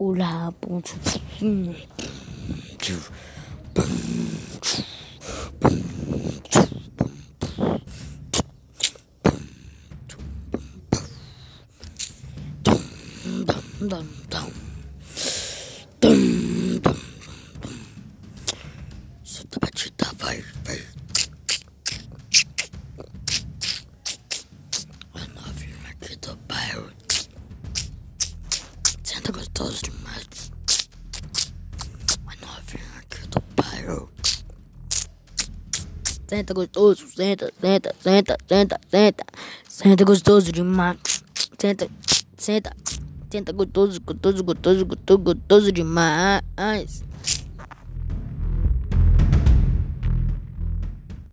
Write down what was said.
o rabo. Dum dum dum. Dum. Senta a batida, vai, vai. A novinha aqui do gostoso demais. A novinha aqui do bairro. Senta gostoso, senta, senta, senta, senta, senta. Senta gostoso demais. Senta, senta. Senta gostoso, gostoso, gostoso, gostoso, gostoso demais.